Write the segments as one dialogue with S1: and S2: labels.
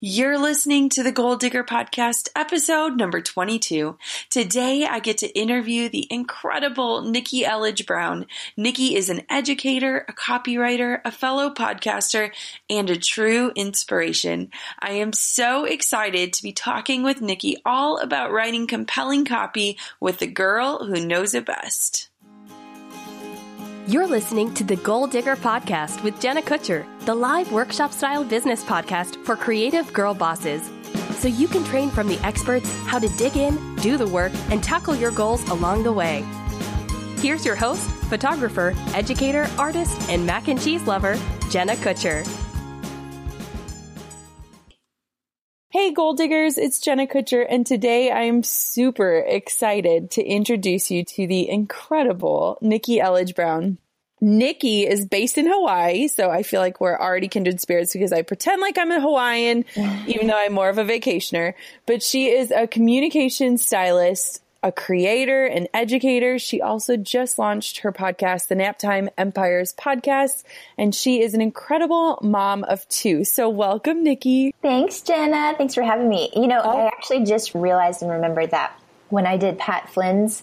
S1: You're listening to the Goal Digger Podcast, episode number 22. Today, I get to interview the incredible Nikki Elledge Brown. Nikki is an educator, a copywriter, a fellow podcaster, and a true inspiration. I am so excited to be talking with Nikki all about writing compelling copy with the girl who knows it best.
S2: You're listening to the Goal Digger Podcast with Jenna Kutcher, the live workshop style business podcast for creative girl bosses. So you can train from the experts how to dig in, do the work, and tackle your goals along the way. Here's your host, photographer, educator, artist, and mac and cheese lover, Jenna Kutcher.
S1: Hey, Goal Diggers, it's Jenna Kutcher, and today I am super excited to introduce you to the incredible Nikki Elledge Brown. Nikki is based in Hawaii, so I feel like we're already kindred spirits because I pretend like I'm a Hawaiian, even though I'm more of a vacationer. But she is a communication stylist, a creator, an educator. She also just launched her podcast, the Naptime Empires podcast, and she is an incredible mom of two. So welcome, Nikki.
S3: Thanks, Jenna. Thanks for having me. You know, oh. I actually just realized and remembered that when I did Pat Flynn's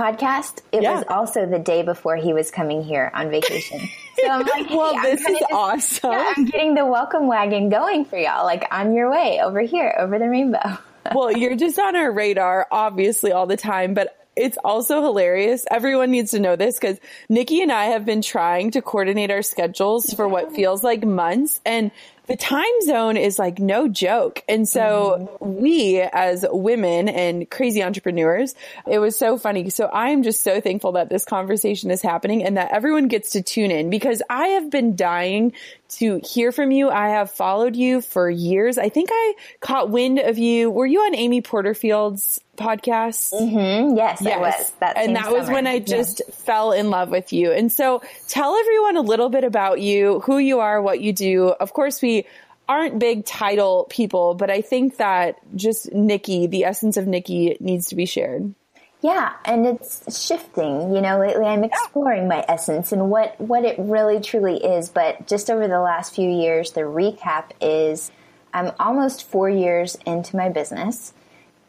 S3: podcast, it yeah. was also the day before he was coming here on vacation. So I'm like,
S1: well,
S3: hey,
S1: this is just, awesome.
S3: Yeah, I'm getting the welcome wagon going for y'all, like on your way over here, over the rainbow.
S1: well, you're just on our radar, obviously, all the time, but it's also hilarious. Everyone needs to know this because Nikki and I have been trying to coordinate our schedules for what feels like months. And the time zone is like no joke. And so mm-hmm. we as women and crazy entrepreneurs, it was so funny. So I'm just so thankful that this conversation is happening and that everyone gets to tune in because I have been dying to hear from you. I have followed you for years. I think I caught wind of you. Were you on Amy Porterfield's podcast?
S3: Mm-hmm. Yes, yes. was.
S1: That and that summer. was when I just yeah. fell in love with you. And so tell everyone a little bit about you, who you are, what you do. Of course, we aren't big title people, but I think that just Nikki, the essence of Nikki needs to be shared.
S3: Yeah, and it's shifting. You know, lately I'm exploring my essence and what what it really truly is. But just over the last few years, the recap is I'm almost four years into my business,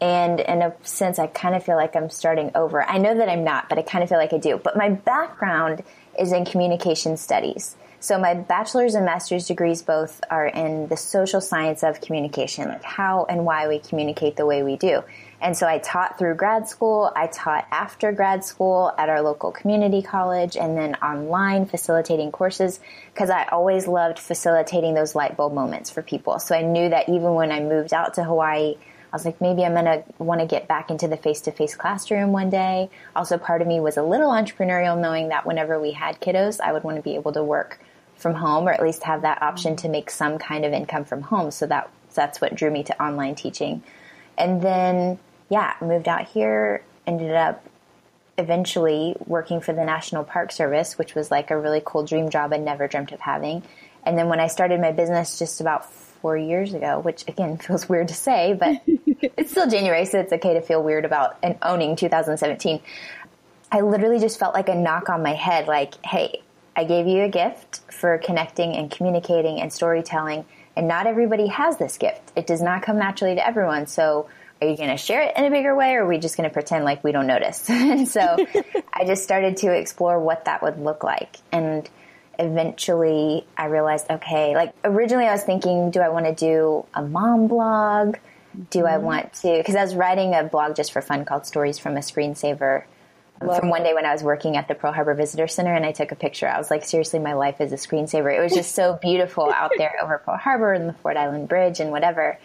S3: and in a sense, I kind of feel like I'm starting over. I know that I'm not, but I kind of feel like I do. But my background is in communication studies. So my bachelor's and master's degrees both are in the social science of communication, like how and why we communicate the way we do. And so I taught through grad school, I taught after grad school at our local community college, and then online facilitating courses because I always loved facilitating those light bulb moments for people. So I knew that even when I moved out to Hawaii, I was like, maybe I'm going to want to get back into the face to face classroom one day. Also, part of me was a little entrepreneurial, knowing that whenever we had kiddos, I would want to be able to work from home or at least have that option to make some kind of income from home. So that that's what drew me to online teaching. And then yeah, moved out here, ended up eventually working for the National Park Service, which was like a really cool dream job I never dreamt of having. And then when I started my business just about four years ago, which again feels weird to say, but it's still January, so it's okay to feel weird about and owning 2017. I literally just felt like a knock on my head, like, hey, I gave you a gift for connecting and communicating and storytelling, and not everybody has this gift. It does not come naturally to everyone. So, are you going to share it in a bigger way, or are we just going to pretend like we don't notice? and so, I just started to explore what that would look like. And eventually, I realized, okay, like originally I was thinking, do I want to do a mom blog? Do I mm-hmm. want to? Because I was writing a blog just for fun called Stories from a Screensaver Love from one day when I was working at the Pearl Harbor Visitor Center and I took a picture. I was like, seriously, my life is a screensaver. It was just so beautiful out there over Pearl Harbor and the Ford Island Bridge and whatever.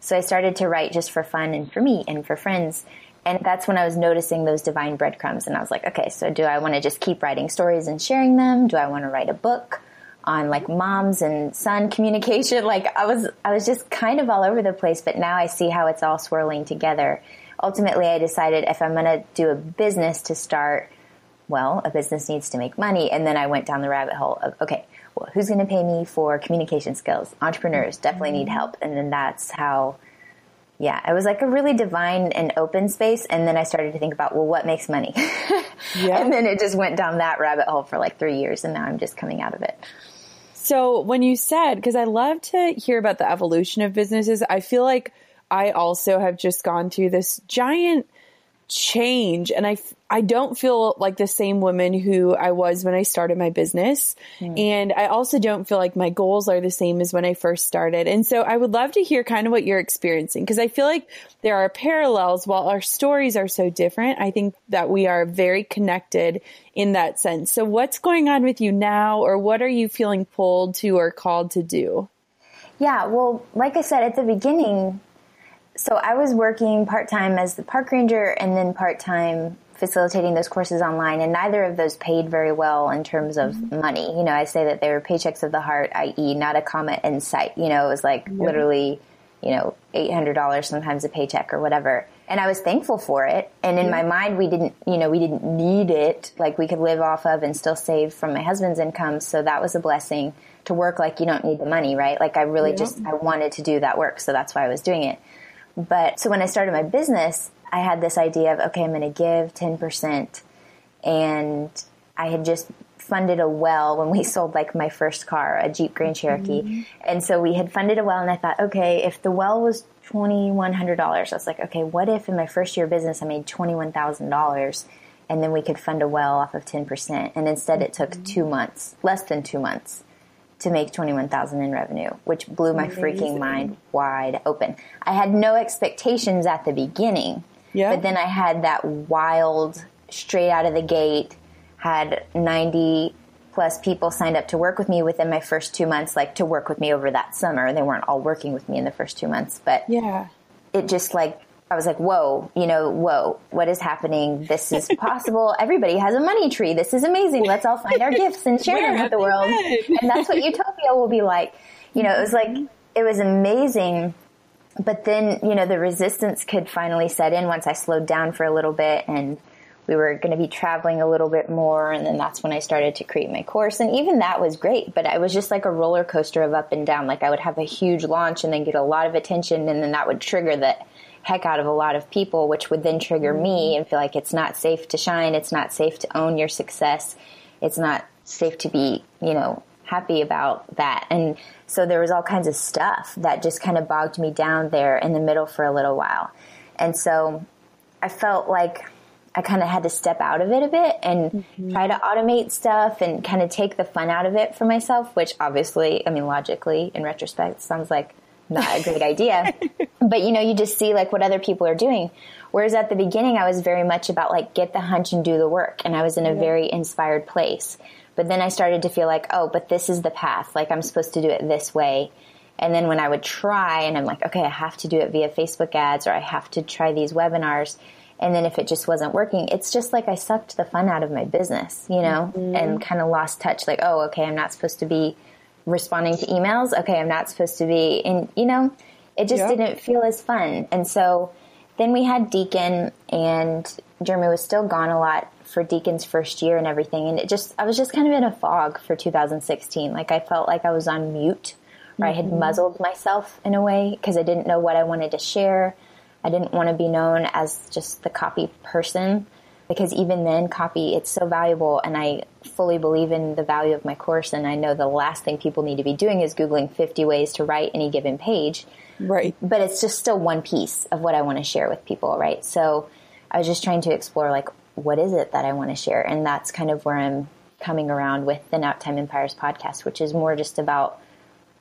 S3: So I started to write just for fun and for me and for friends. And that's when I was noticing those divine breadcrumbs. And I was like, okay, so do I want to just keep writing stories and sharing them? Do I want to write a book on like moms and son communication? Like I was, I was just kind of all over the place, but now I see how it's all swirling together ultimately I decided if I'm going to do a business to start, well, a business needs to make money. And then I went down the rabbit hole of, okay, well, who's going to pay me for communication skills? Entrepreneurs definitely need help. And then that's how, yeah, it was like a really divine and open space. And then I started to think about, well, what makes money? yeah. And then it just went down that rabbit hole for like three years. And now I'm just coming out of it.
S1: So when you said, because I love to hear about the evolution of businesses, I feel like I also have just gone through this giant change and I, I don't feel like the same woman who I was when I started my business. Mm. And I also don't feel like my goals are the same as when I first started. And so I would love to hear kind of what you're experiencing because I feel like there are parallels while our stories are so different. I think that we are very connected in that sense. So what's going on with you now or what are you feeling pulled to or called to do?
S3: Yeah, well, like I said at the beginning, so I was working part time as the park ranger and then part time facilitating those courses online, and neither of those paid very well in terms of mm-hmm. money. You know, I say that they were paychecks of the heart, i.e., not a comma in sight. You know, it was like yeah. literally, you know, eight hundred dollars sometimes a paycheck or whatever. And I was thankful for it. And in yeah. my mind, we didn't, you know, we didn't need it. Like we could live off of and still save from my husband's income. So that was a blessing to work like you don't need the money, right? Like I really yeah. just, I wanted to do that work. So that's why I was doing it. But so when I started my business, I had this idea of, okay, I'm going to give 10%. And I had just funded a well when we sold like my first car, a Jeep Grand Cherokee. Mm-hmm. And so we had funded a well and I thought, okay, if the well was $2,100, I was like, okay, what if in my first year of business I made $21,000 and then we could fund a well off of 10%. And instead it took mm-hmm. two months, less than two months to make 21,000 in revenue, which blew my Amazing. freaking mind wide open. I had no expectations at the beginning, yeah. but then I had that wild straight out of the gate had 90 plus people signed up to work with me within my first 2 months like to work with me over that summer. They weren't all working with me in the first 2 months, but
S1: Yeah.
S3: It just like I was like, whoa, you know, whoa, what is happening? This is possible. Everybody has a money tree. This is amazing. Let's all find our gifts and share them with the world. And that's what utopia will be like. You know, it was like, it was amazing. But then, you know, the resistance could finally set in once I slowed down for a little bit and we were going to be traveling a little bit more. And then that's when I started to create my course. And even that was great, but I was just like a roller coaster of up and down. Like I would have a huge launch and then get a lot of attention and then that would trigger that heck out of a lot of people, which would then trigger me mm-hmm. and feel like it's not safe to shine. It's not safe to own your success. It's not safe to be, you know, happy about that. And so there was all kinds of stuff that just kind of bogged me down there in the middle for a little while. And so I felt like I kind of had to step out of it a bit and mm-hmm. try to automate stuff and kind of take the fun out of it for myself, which obviously, I mean, logically, in retrospect, sounds like not a great idea. but you know, you just see like what other people are doing. Whereas at the beginning, I was very much about like get the hunch and do the work. And I was in a very inspired place. But then I started to feel like, oh, but this is the path. Like I'm supposed to do it this way. And then when I would try and I'm like, okay, I have to do it via Facebook ads or I have to try these webinars. And then if it just wasn't working, it's just like I sucked the fun out of my business, you know, mm-hmm. and kind of lost touch. Like, oh, okay, I'm not supposed to be responding to emails. Okay, I'm not supposed to be, and you know, it just didn't feel as fun. And so then we had Deacon, and Jeremy was still gone a lot for Deacon's first year and everything. And it just, I was just kind of in a fog for 2016. Like I felt like I was on mute, or mm-hmm. I had mm-hmm. muzzled myself in a way because I didn't know what I wanted to share. I didn't want to be known as just the copy person. because even then copy it's so valuable and I fully believe in the value of my course and I know the last thing people need to be doing is googling 50 ways to write any given page.
S4: Right.
S3: But it's just still one piece of what I want to share with people, right? So I was just trying to explore like what is it that I want to share and that's kind of where I'm coming around with the Naptime Empires podcast, which is more just about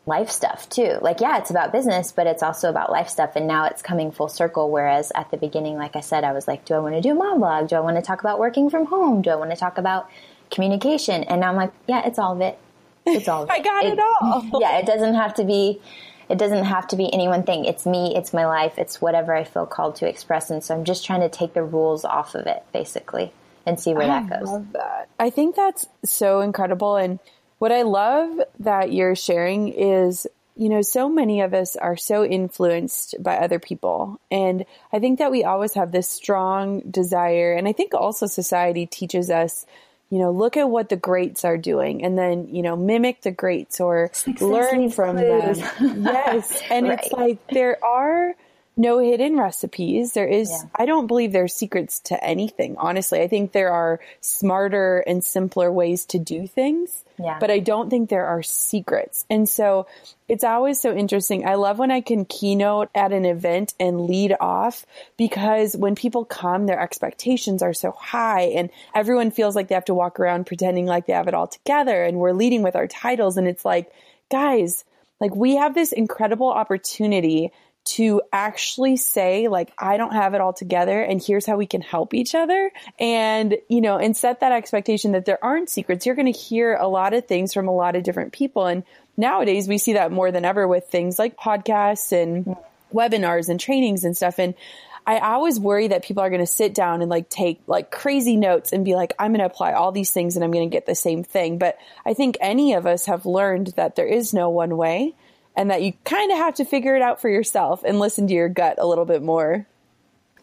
S3: life stuff too. Like, yeah, it's about business, but it's also about life stuff. And now it's coming full circle. Whereas at the beginning, like I said, I was like, do I want to do a mom blog? Do I want to talk about working from home? Do I want to talk about communication? And now I'm like, yeah, it's all of it. It's all of it.
S4: I got it, it all.
S3: yeah, it doesn't have to be. It doesn't have to be any one thing. It's me. It's my life. It's whatever I feel called to express. And so I'm just trying to take the rules off of it, basically, and see where
S4: I
S3: that goes.
S4: I love that. I think that's so incredible. And what I love that you're sharing is you know, so many of us are so influenced by other people. And I think that we always have this strong desire. And I think also society teaches us, you know, look at what the greats are doing and then, you know, mimic the greats or Success learn from clues. them. yes. And right. it's like there are no hidden recipes. There is, yeah. I don't believe there's secrets to anything, honestly. I think there are smarter and simpler ways to do things. Yeah. But I don't think there are secrets. And so it's always so interesting. I love when I can keynote at an event and lead off because when people come, their expectations are so high and everyone feels like they have to walk around pretending like they have it all together. And we're leading with our titles. And it's like, guys, like we have this incredible opportunity to actually say like I don't have it all together and here's how we can help each other. And you know and set that expectation that there aren't secrets. You're going to hear a lot of things from a lot of different people. And nowadays we see that more than ever with things like podcasts and webinars and trainings and stuff. And I always worry that people are going to sit down and like take like crazy notes and be like, I'm going to apply all these things and I'm going to get the same thing. But I think any of us have learned that there is no one way and that you kind of have to figure it out for yourself and listen to your gut a little bit more.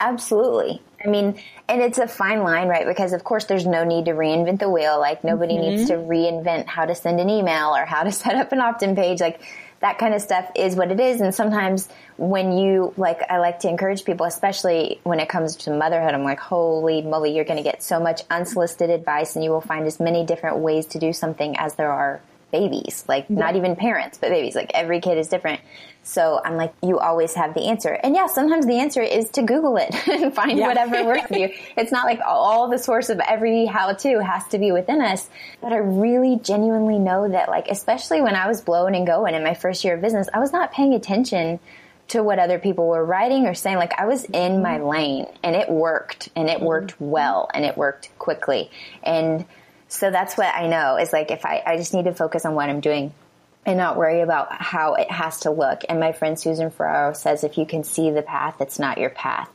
S3: Absolutely. I mean, and it's a fine line, right? Because of course there's no need to reinvent the wheel. Like nobody mm-hmm. needs to reinvent how to send an email or how to set up an opt-in page. Like that kind of stuff is what it is. And sometimes when you, like, I like to encourage people, especially when it comes to motherhood, I'm like, holy moly, you're going to get so much unsolicited advice and you will find as many different ways to do something as there are babies, like yeah. not even parents, but babies. Like every kid is different. So I'm like, you always have the answer. And yeah, sometimes the answer is to Google it and find yeah. whatever works for you. It's not like all the source of every how to has to be within us. But I really genuinely know that like, especially when I was blowing and going in my first year of business, I was not paying attention to what other people were writing or saying. Like I was in my mm-hmm. lane and it worked and it mm-hmm. worked well and it worked quickly. And so that's what I know is like if I, I just need to focus on what I'm doing and not worry about how it has to look. And my friend Susan Ferraro says if you can see the path, it's not your path.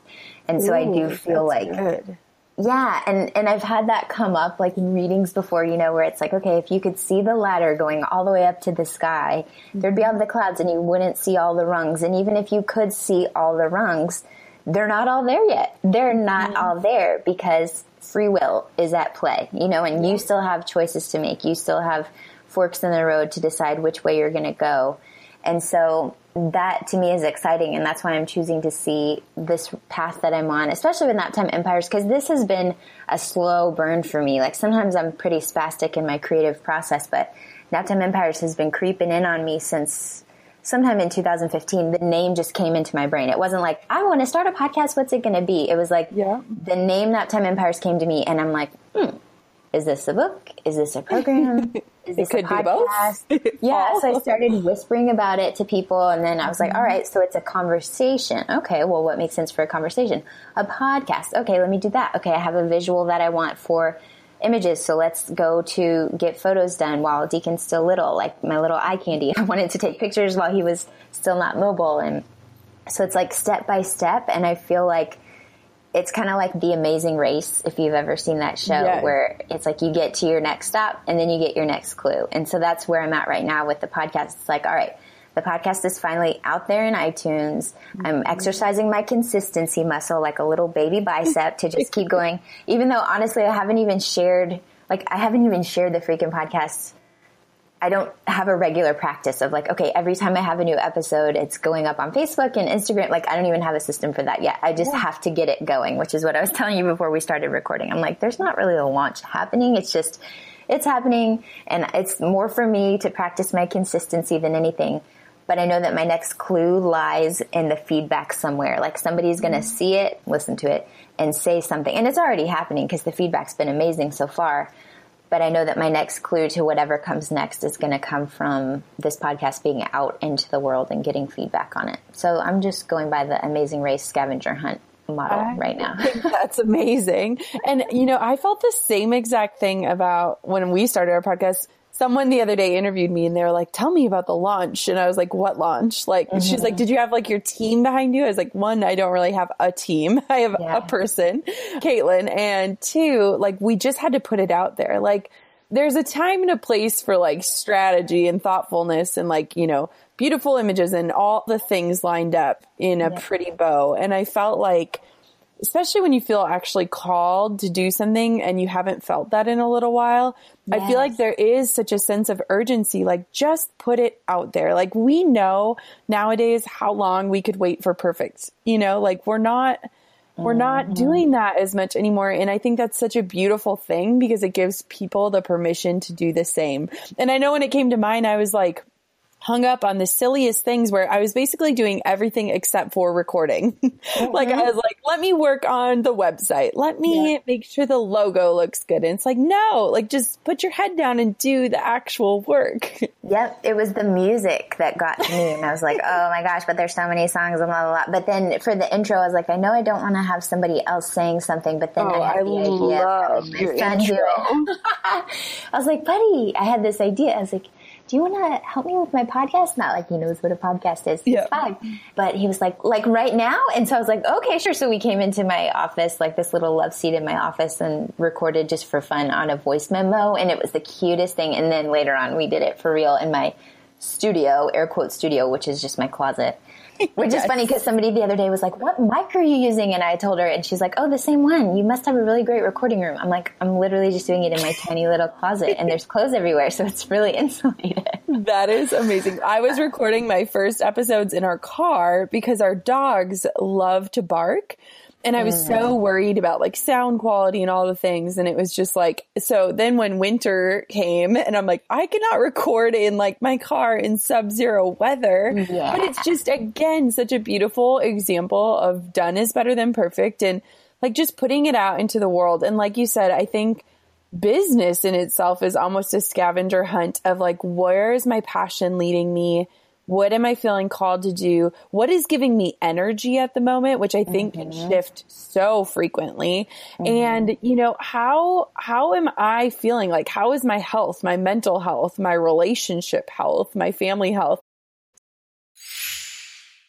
S3: And so Ooh, I do feel like good. Yeah, and and I've had that come up like in readings before, you know, where it's like, okay, if you could see the ladder going all the way up to the sky, mm-hmm. there'd be all the clouds and you wouldn't see all the rungs. And even if you could see all the rungs, they're not all there yet. They're not mm-hmm. all there because free will is at play, you know, and you still have choices to make. You still have forks in the road to decide which way you're going to go. And so that to me is exciting. And that's why I'm choosing to see this path that I'm on, especially with Naptime Empires, because this has been a slow burn for me. Like sometimes I'm pretty spastic in my creative process, but Naptime Empires has been creeping in on me since sometime in 2015, the name just came into my brain. It wasn't like, I want to start a podcast. What's it going to be? It was like, yeah. the name Naptime Empires came to me and I'm like, hmm, is this a book? Is this a program? Is this
S4: it could a podcast? Be both.
S3: yeah. So I started whispering about it to people and then I was like, all right, so it's a conversation. Okay. Well, what makes sense for a conversation? A podcast. Okay. Let me do that. Okay. I have a visual that I want for images. So let's go to get photos done while Deacon's still little, like my little eye candy. I wanted to take pictures while he was still not mobile. And so it's like step by step. And I feel like it's kind of like the amazing race. If you've ever seen that show yes. where it's like you get to your next stop and then you get your next clue. And so that's where I'm at right now with the podcast. It's like, all right, the podcast is finally out there in iTunes. I'm mm-hmm. exercising my consistency muscle like a little baby bicep to just keep going. Even though honestly, I haven't even shared, like, I haven't even shared the freaking podcast. I don't have a regular practice of like, okay, every time I have a new episode, it's going up on Facebook and Instagram. Like, I don't even have a system for that yet. I just yeah. have to get it going, which is what I was telling you before we started recording. I'm like, there's not really a launch happening. It's just, it's happening and it's more for me to practice my consistency than anything. But I know that my next clue lies in the feedback somewhere. Like somebody's going to mm-hmm. see it, listen to it, and say something. And it's already happening because the feedback's been amazing so far but I know that my next clue to whatever comes next is going to come from this podcast being out into the world and getting feedback on it. So I'm just going by the Amazing Race scavenger hunt model I right now.
S1: that's amazing. And you know, I felt the same exact thing about when we started our podcast someone the other day interviewed me and they were like, tell me about the launch. And I was like, what launch? Like, mm-hmm. she's like, did you have like your team behind you? I was like, one, I don't really have a team. I have yeah. a person, Caitlin. And two, like, we just had to put it out there. Like, there's a time and a place for like strategy and thoughtfulness and like, you know, beautiful images and all the things lined up in a yeah. pretty bow. And I felt like, especially when you feel actually called to do something and you haven't felt that in a little while. Yes. I feel like there is such a sense of urgency. Like just put it out there. Like we know nowadays how long we could wait for perfect, you know, like we're not, we're not mm-hmm. doing that as much anymore. And I think that's such a beautiful thing because it gives people the permission to do the same. And I know when it came to mine, I was like, hung up on the silliest things where I was basically doing everything except for recording. Mm-hmm. like I was like, let me work on the website. Let me yeah. make sure the logo looks good. And it's like, no, like just put your head down and do the actual work.
S3: Yep. It was the music that got to me. And I was like, oh my gosh, but there's so many songs and blah, blah, blah. But then for the intro, I was like, I know I don't want to have somebody else saying something, but then oh, I had I the idea my intro. I was like, buddy, I had this idea. I was like, do you want to help me with my podcast? Not like he knows what a podcast is. Yeah. But he was like, like right now? And so I was like, okay, sure. So we came into my office, like this little love seat in my office and recorded just for fun on a voice memo. And it was the cutest thing. And then later on, we did it for real in my studio, air quote studio, which is just my closet. Which yes. is funny because somebody the other day was like, "What mic are you using?" And I told her, and she's like, "Oh, the same one. You must have a really great recording room." I'm like, "I'm literally just doing it in my tiny little closet, and there's clothes everywhere, so it's really insulated."
S1: That is amazing. I was recording my first episodes in our car because our dogs love to bark. And I was mm. so worried about like sound quality and all the things. And it was just like, so then when winter came and I'm like, I cannot record in like my car in sub zero weather. Yeah. But it's just again, such a beautiful example of done is better than perfect and like just putting it out into the world. And like you said, I think business in itself is almost a scavenger hunt of like, where is my passion leading me? What am I feeling called to do? What is giving me energy at the moment, which I think mm-hmm. can shift so frequently. Mm-hmm. And, you know, how, how am I feeling? Like, how is my health, my mental health, my relationship health, my family health?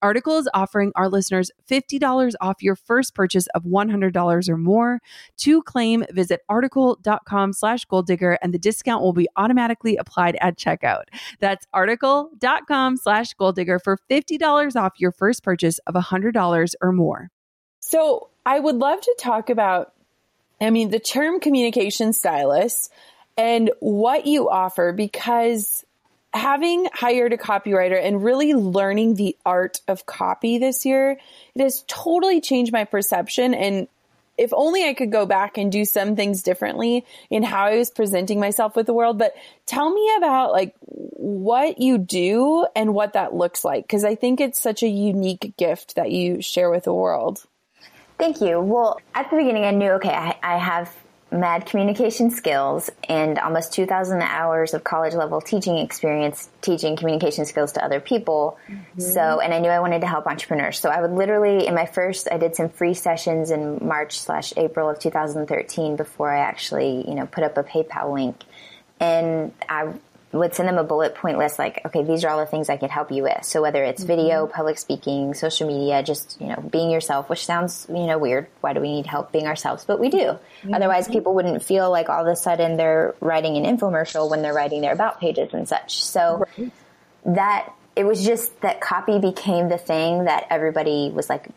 S1: Article is offering our listeners $50 off your first purchase of $100 or more. To claim, visit article.com slash goal digger and the discount will be automatically applied at checkout. That's article.com slash goal digger for $50 off your first purchase of $100 or more.
S4: So I would love to talk about, I mean, the term communication stylist and what you offer because having hired a copywriter and really learning the art of copy this year, it has totally changed my perception. And if only I could go back and do some things differently in how I was presenting myself with the world. But tell me about like what you do and what that looks like. Cause I think it's such a unique gift that you share with the world.
S3: Thank you. Well, at the beginning, I knew, okay, I, I have mad communication skills and almost 2,000 hours of college level teaching experience teaching communication skills to other people. Mm-hmm. So, and I knew I wanted to help entrepreneurs. So I would literally, in my first, I did some free sessions in March slash April of 2013 before I actually, you know, put up a PayPal link. And I would send them a bullet point list like, okay, these are all the things I could help you with. So whether it's mm-hmm. video, public speaking, social media, just, you know, being yourself, which sounds, you know, weird. Why do we need help being ourselves? But we do. Mm-hmm. Otherwise people wouldn't feel like all of a sudden they're writing an infomercial when they're writing their about pages and such. So right. that, it was just that copy became the thing that everybody was like,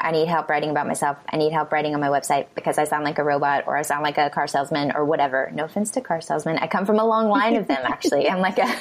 S3: I need help writing about myself. I need help writing on my website because I sound like a robot or I sound like a car salesman or whatever. No offense to car salesmen. I come from a long line of them actually. I'm like a,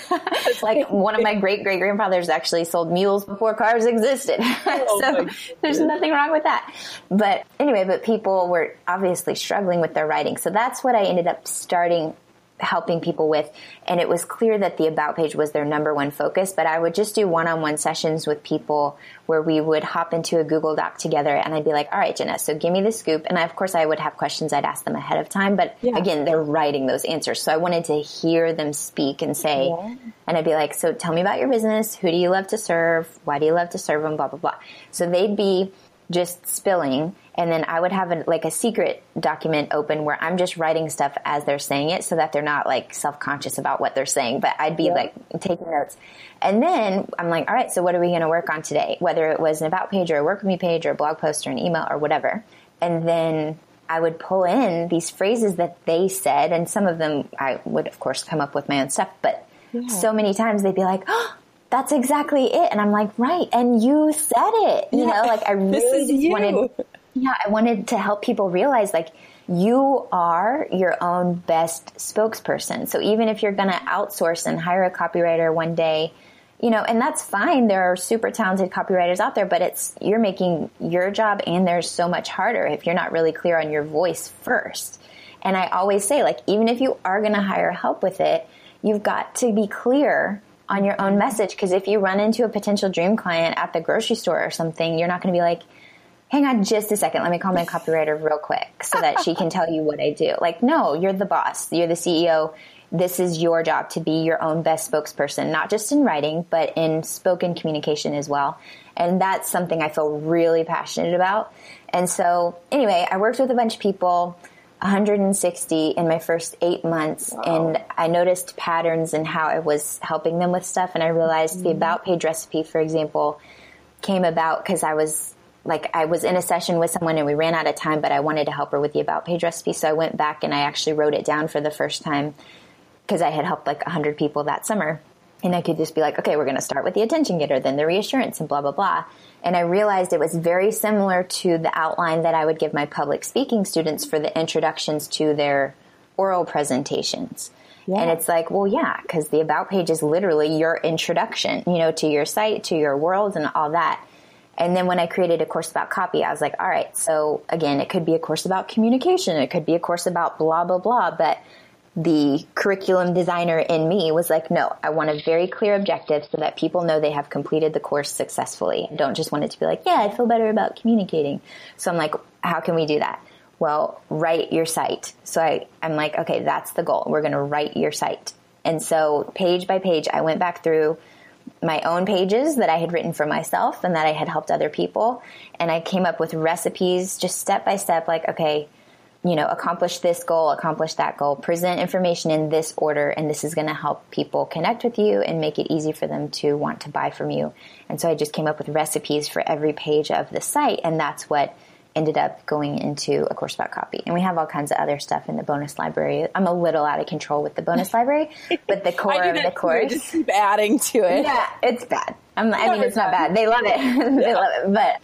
S3: like one of my great great grandfathers actually sold mules before cars existed. Oh so there's nothing wrong with that. But anyway, but people were obviously struggling with their writing. So that's what I ended up starting helping people with. And it was clear that the about page was their number one focus, but I would just do one-on-one sessions with people where we would hop into a Google Doc together and I'd be like, all right, Jenna, so give me the scoop. And I, of course I would have questions I'd ask them ahead of time, but yeah. again, they're writing those answers. So I wanted to hear them speak and say, yeah. and I'd be like, so tell me about your business. Who do you love to serve? Why do you love to serve them? Blah, blah, blah. So they'd be just spilling and then I would have a, like a secret document open where I'm just writing stuff as they're saying it so that they're not like self-conscious about what they're saying, but I'd be yeah. like taking notes. And then I'm like, all right, so what are we going to work on today? Whether it was an about page or a work with me page or a blog post or an email or whatever. And then I would pull in these phrases that they said, and some of them I would, of course, come up with my own stuff, but yeah. so many times they'd be like, oh, that's exactly it. And I'm like, right. And you said it, you yeah. know, like I really just you. wanted yeah, I wanted to help people realize like you are your own best spokesperson. So even if you're going to outsource and hire a copywriter one day, you know, and that's fine. There are super talented copywriters out there, but it's, you're making your job and theirs so much harder if you're not really clear on your voice first. And I always say, like, even if you are going to hire help with it, you've got to be clear on your own message. Cause if you run into a potential dream client at the grocery store or something, you're not going to be like, hang on just a second. Let me call my copywriter real quick so that she can tell you what I do. Like, no, you're the boss. You're the CEO. This is your job to be your own best spokesperson, not just in writing, but in spoken communication as well. And that's something I feel really passionate about. And so anyway, I worked with a bunch of people. 160 in my first eight months wow. and I noticed patterns in how I was helping them with stuff and I realized mm-hmm. the about page recipe, for example, came about because I was like I was in a session with someone and we ran out of time, but I wanted to help her with the about page recipe. So I went back and I actually wrote it down for the first time because I had helped like 100 people that summer. And I could just be like, okay, we're going to start with the attention getter, then the reassurance, and blah, blah, blah. And I realized it was very similar to the outline that I would give my public speaking students for the introductions to their oral presentations. Yeah. And it's like, well, yeah, because the about page is literally your introduction, you know, to your site, to your world, and all that. And then when I created a course about copy, I was like, all right, so again, it could be a course about communication, it could be a course about blah, blah, blah, but the curriculum designer in me was like, no, I want a very clear objective so that people know they have completed the course successfully. I don't just want it to be like, yeah, I feel better about communicating. So I'm like, how can we do that? Well, write your site. So I, I'm like, okay, that's the goal. We're going to write your site. And so page by page, I went back through my own pages that I had written for myself and that I had helped other people. And I came up with recipes just step by step, like, okay, you know, accomplish this goal, accomplish that goal, present information in this order, and this is going to help people connect with you and make it easy for them to want to buy from you. And so I just came up with recipes for every page of the site, and that's what ended up going into a course about copy. And we have all kinds of other stuff in the bonus library. I'm a little out of control with the bonus library, but the core of the course.
S4: Just keep adding to it.
S3: Yeah, it's bad. I'm, i mean, it's not bad. They love it. they love it. But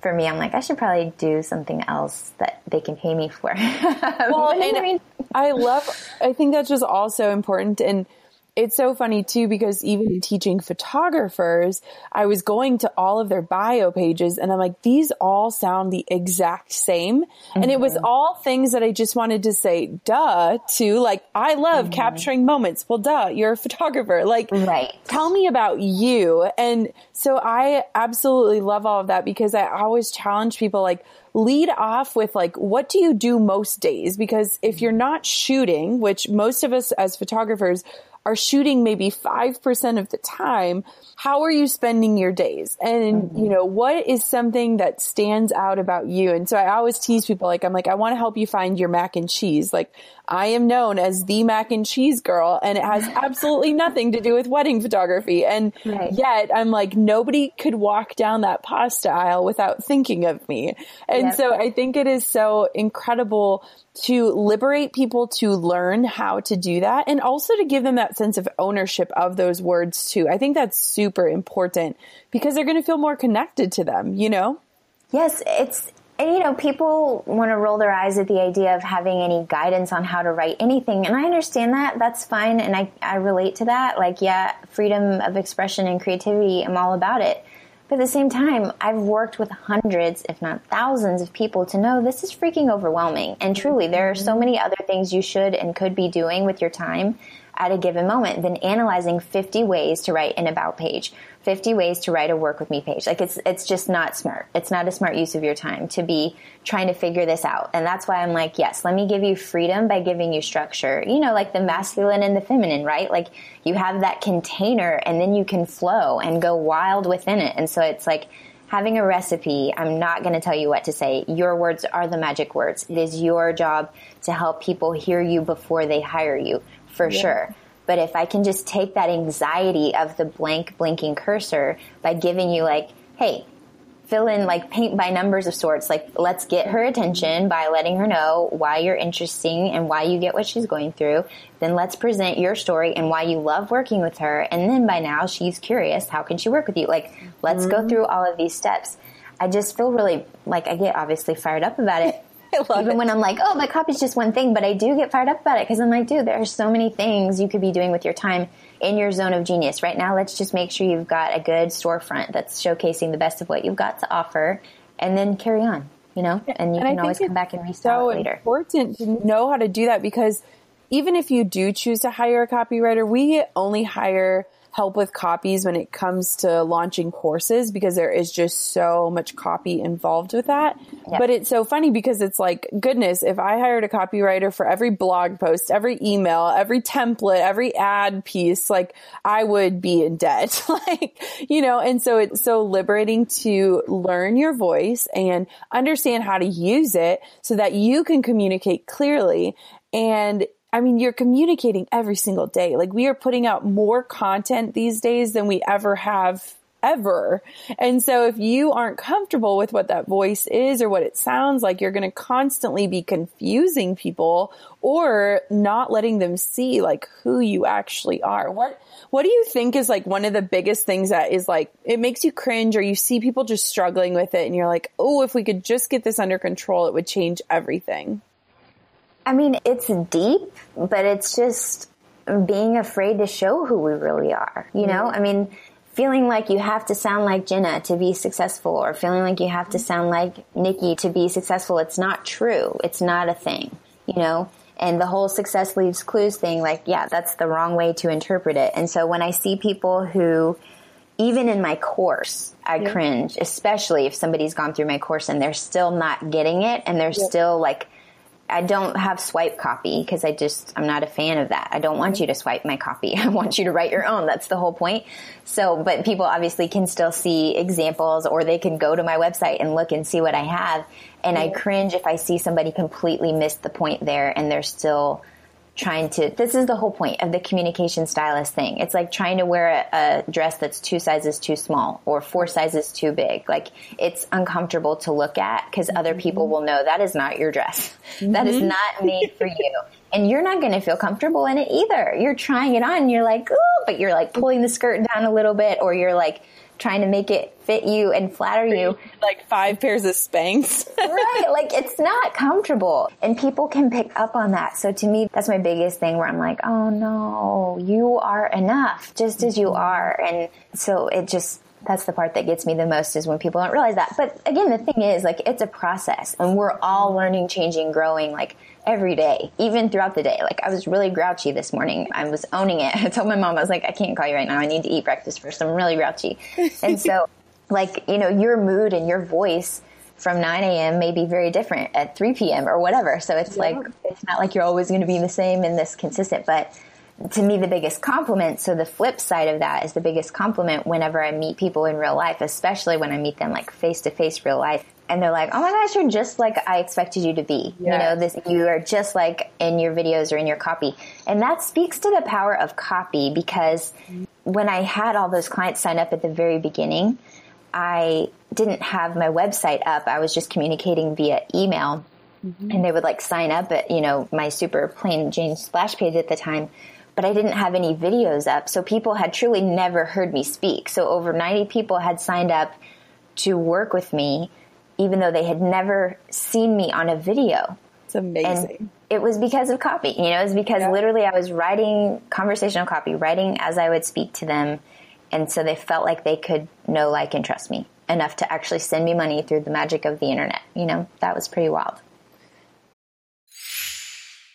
S3: for me, I'm like, I should probably do something else that they can pay me for.
S4: well, and I mean, I love, I think that's just also important. And it's so funny too because even teaching photographers, I was going to all of their bio pages and I'm like, these all sound the exact same. Mm-hmm. And it was mm-hmm. all things that I just wanted to say, duh, to like, I love mm-hmm. capturing moments. Well, duh, you're a photographer. Like,
S3: right.
S4: tell me about you. And so I absolutely love all of that because I always challenge people like, lead off with like, what do you do most days? Because if you're not shooting, which most of us as photographers are shooting maybe 5% of the time, how are you spending your days? And, mm-hmm. you know, what is something that stands out about you? And so I always tease people like, I'm like, I want to help you find your mac and cheese. Like, I am known as the mac and cheese girl and it has absolutely nothing to do with wedding photography. And right. yet I'm like, nobody could walk down that pasta aisle without thinking of me. And yep. so I think it is so incredible to liberate people to learn how to do that and also to give them that sense of ownership of those words too. I think that's super important because they're going to feel more connected to them, you know?
S3: Yes, it's and you know, people want to roll their eyes at the idea of having any guidance on how to write anything. And I understand that. That's fine. And I, I relate to that. Like, yeah, freedom of expression and creativity, I'm all about it. But at the same time, I've worked with hundreds, if not thousands of people to know this is freaking overwhelming. And truly, there are so mm-hmm. many other things you should and could be doing with your time at a given moment than analyzing 50 ways to write an about page, 50 ways to write a work with me page. Like it's, it's just not smart. It's not a smart use of your time to be trying to figure this out. And that's why I'm like, yes, let me give you freedom by giving you structure. You know, like the masculine and the feminine, right? Like you have that container and then you can flow and go wild within it. And so it's like, having a recipe, I'm not going to tell you what to say. Your words are the magic words. It is your job to help people hear you before they hire you for yeah. sure. But if I can just take that anxiety of the blank blinking cursor by giving you like, hey, fill in like paint by numbers of sorts, like let's get her attention by letting her know why you're interesting and why you get what she's going through. Then let's present your story and why you love working with her. And then by now she's curious, how can she work with you? Like, let's mm-hmm. go through all of these steps. I just feel really like I get obviously fired up about it. Even it. when I'm like, oh, my copy's just one thing, but I do get fired up about it because I'm like, dude, there are so many things you could be doing with your time in your zone of genius. Right now, let's just make sure you've got a good storefront that's showcasing the best of what you've got to offer and then carry on, you know, and you and can always come back and restyle
S4: so
S3: it later.
S4: It's important to know how to do that because even if you do choose to hire a copywriter, we only hire help with copies when it comes to launching courses because there is just so much copy involved with that. Yep. But it's so funny because it's like, goodness, if I hired a copywriter for every blog post, every email, every template, every ad piece, like I would be in debt. like, you know, and so it's so liberating to learn your voice and understand how to use it so that you can communicate clearly and I mean, you're communicating every single day. Like we are putting out more content these days than we ever have ever. And so if you aren't comfortable with what that voice is or what it sounds like, you're going to constantly be confusing people or not letting them see like who you actually are. What, what do you think is like one of the biggest things that is like, it makes you cringe or you see people just struggling with it and you're like, oh, if we could just get this under control, it would change everything?
S3: I mean, it's deep, but it's just being afraid to show who we really are. You know, I mean, feeling like you have to sound like Jenna to be successful or feeling like you have to sound like Nikki to be successful. It's not true. It's not a thing, you know? And the whole success leaves clues thing, like, yeah, that's the wrong way to interpret it. And so when I see people who, even in my course, I yeah. cringe, especially if somebody's gone through my course and they're still not getting it and they're yeah. still like I don't have swipe copy because I just, I'm not a fan of that. I don't want you to swipe my copy. I want you to write your own. That's the whole point. So, but people obviously can still see examples or they can go to my website and look and see what I have. And I cringe if I see somebody completely miss the point there and they're still trying to this is the whole point of the communication stylist thing it's like trying to wear a, a, dress that's two sizes too small or four sizes too big like it's uncomfortable to look at because mm-hmm. other people will know that is not your dress mm-hmm. that is mm-hmm. not made for you and you're not going to feel comfortable in it either you're trying it on and you're like oh but you're like pulling the skirt down a little bit or you're like trying to make it fit you and flatter you.
S4: Like five pairs of Spanx.
S3: right. Like it's not comfortable. And people can pick up on that. So to me, that's my biggest thing where I'm like, oh no, you are enough just as you mm-hmm. are. And so it just, that's the part that gets me the most is when people don't realize that. But again, the thing is like, it's a process and we're all learning, changing, growing. Like every day, even throughout the day. Like I was really grouchy this morning. I was owning it. I told my mom, I was like, I can't call you right now. I need to eat breakfast first. I'm really grouchy. and so like, you know, your mood and your voice from 9 a.m. may be very different at 3 p.m. or whatever. So it's yeah. like, it's not like you're always going to be the same and this consistent, but to me, the biggest compliment. So the flip side of that is the biggest compliment whenever I meet people in real life, especially when I meet them like face to face real life and they're like, "Oh my gosh, you're just like I expected you to be." You know, this you are just like in your videos or in your copy. And that speaks to the power of copy because when I had all those clients sign up at the very beginning, I didn't have my website up. I was just communicating via email. Mm-hmm. And they would like sign up at, you know, my super plain Jane splash page at the time but I didn't have any videos up. So people had truly never heard me speak. So over 90 people had signed up to work with me even though they had never seen me on a video.
S4: It's amazing.
S3: And it was because of copy. You know, it was because yeah. literally I was writing conversational copy, writing as I would speak to them. And so they felt like they could know, like, and trust me enough to actually send me money through the magic of the internet. You know, that was pretty wild.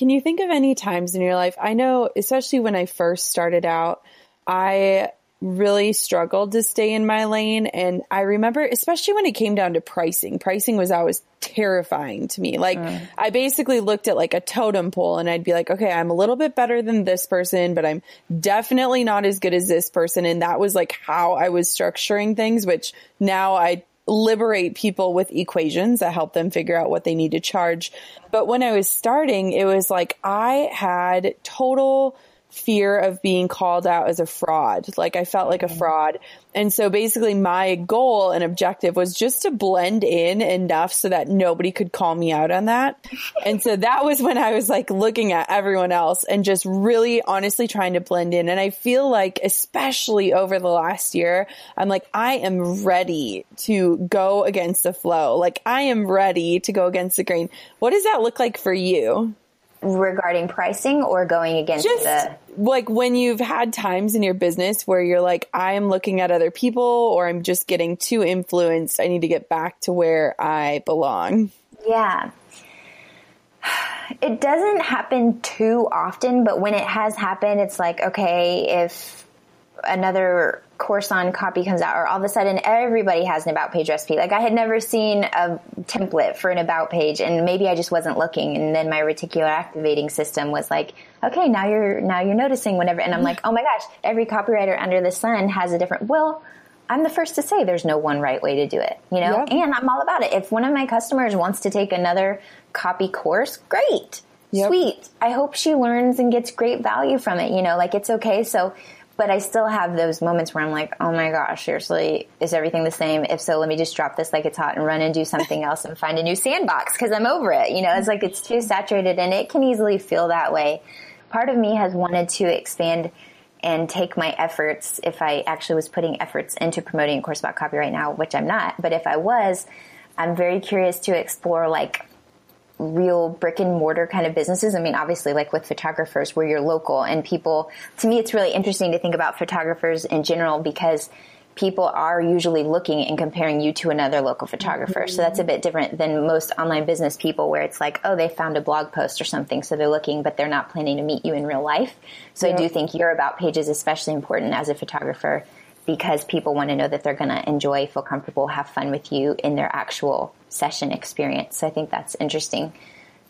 S4: can you think of any times in your life? I know, especially when I first started out, I really struggled to stay in my lane. And I remember, especially when it came down to pricing, pricing was always terrifying to me. Like, mm. I basically looked at like a totem pole and I'd be like, okay, I'm a little bit better than this person, but I'm definitely not as good as this person. And that was like how I was structuring things, which now I liberate people with equations that help them figure out what they need to charge. But when I was starting, it was like I had total fear of being called out as a fraud. Like I felt like a mm-hmm. fraud. And so basically my goal and objective was just to blend in enough so that nobody could call me out on that. and so that was when I was like looking at everyone else and just really honestly trying to blend in. And I feel like especially over the last year, I'm like, I am ready to go against the flow. Like I am ready to go against the grain. What does that look like for you?
S3: regarding pricing or going against
S4: Just
S3: the
S4: like when you've had times in your business where you're like, I'm looking at other people or I'm just getting too influenced. I need to get back to where I belong.
S3: Yeah. It doesn't happen too often, but when it has happened, it's like, okay, if another course on copy comes out, or all of a sudden everybody has an about page recipe. Like I had never seen a template for an about page, and maybe I just wasn't looking. And then my reticular activating system was like, okay, now you're now you're noticing whenever. And I'm like, oh my gosh, every copywriter under the sun has a different. Well, I'm the first to say there's no one right way to do it, you know.
S4: Yep.
S3: And I'm all about it. If one of my customers wants to take another copy course, great.
S4: Yep.
S3: Sweet. I hope she learns and gets great value from it. You know, like it's okay. So, but I still have those moments where I'm like, oh my gosh, seriously, is everything the same? If so, let me just drop this like it's hot and run and do something else and find a new sandbox because I'm over it. You know, it's like it's too saturated and it can easily feel that way. Part of me has wanted to expand and take my efforts if I actually was putting efforts into promoting a course about copy right now, which I'm not, but if I was, I'm very curious to explore like real brick and mortar kind of businesses. I mean, obviously, like with photographers, where you're local and people, to me, it's really interesting to think about photographers in general because people are usually looking and comparing you to another local photographer. So that's a bit different than most online business people where it's like, oh, they found a blog post or something. So they're looking, but they're not planning to meet you in real life. So I do think your about page is especially important as a photographer because people want to know that they're going to enjoy, feel comfortable, have fun with you in their actual session experience. So I think that's interesting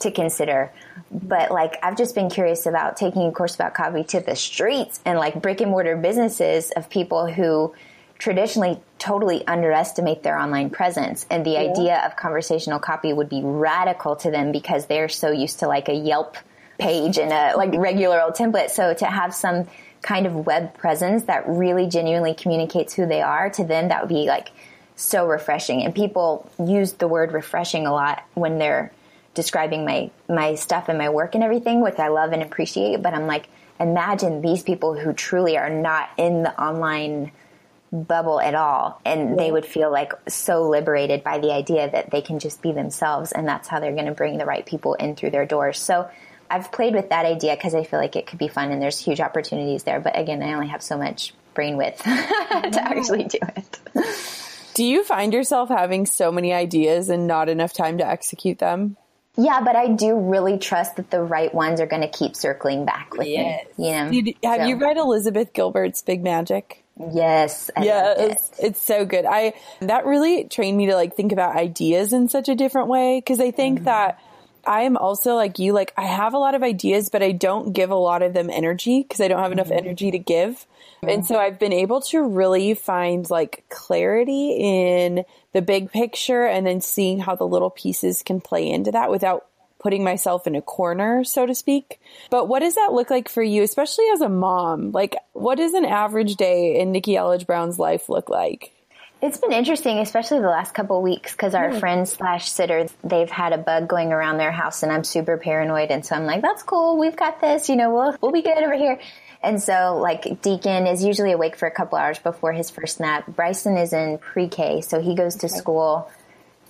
S3: to consider. But like, I've just been curious about taking a course about copy to the streets and like brick and mortar businesses of people who traditionally totally underestimate their online presence. And the idea of conversational copy would be radical to them because they're so used to like a Yelp page and a like regular old template. So to have some kind of web presence that really genuinely communicates who they are to them, that would be like so refreshing. And people use the word refreshing a lot when they're describing my, my stuff and my work and everything, which I love and appreciate. But I'm like, imagine these people who truly are not in the online bubble at all and they would feel like so liberated by the idea that they can just be themselves and that's how they're going to bring the right people in through their doors so i've played with that idea because i feel like it could be fun and there's huge opportunities there but again i only have so much brain width to actually do it
S4: Do you find yourself having so many ideas and not enough time to execute them?
S3: yeah but i do really trust that the right ones are going to keep circling back with me you know
S4: Did- have
S3: So-
S4: you read Elizabeth Gilbert's Big Magic?
S3: yes I
S4: yeah,
S3: loved it.
S4: it's, it's so good. I that really trained me to like think about ideas in such a different way because I think mm-hmm. that I am also like you. Like I have a lot of ideas, but I don't give a lot of them energy because I don't have enough mm-hmm. energy to give. And so mm-hmm. I've been able to really find like clarity in the big picture and then seeing how the little pieces can play into that without putting myself in a corner, so to speak. But what does that look like for you, especially as a mom? Like, what does an average day in Nikki Elledge Brown's life look like?
S3: It's been interesting, especially the last couple of weeks, because our friend slash sitter, they've had a bug going around their house, and I'm super paranoid. And so I'm like, "That's cool. We've got this. You know, we'll we'll be good over here." And so, like, Deacon is usually awake for a couple hours before his first nap. Bryson is in pre-K, so he goes to school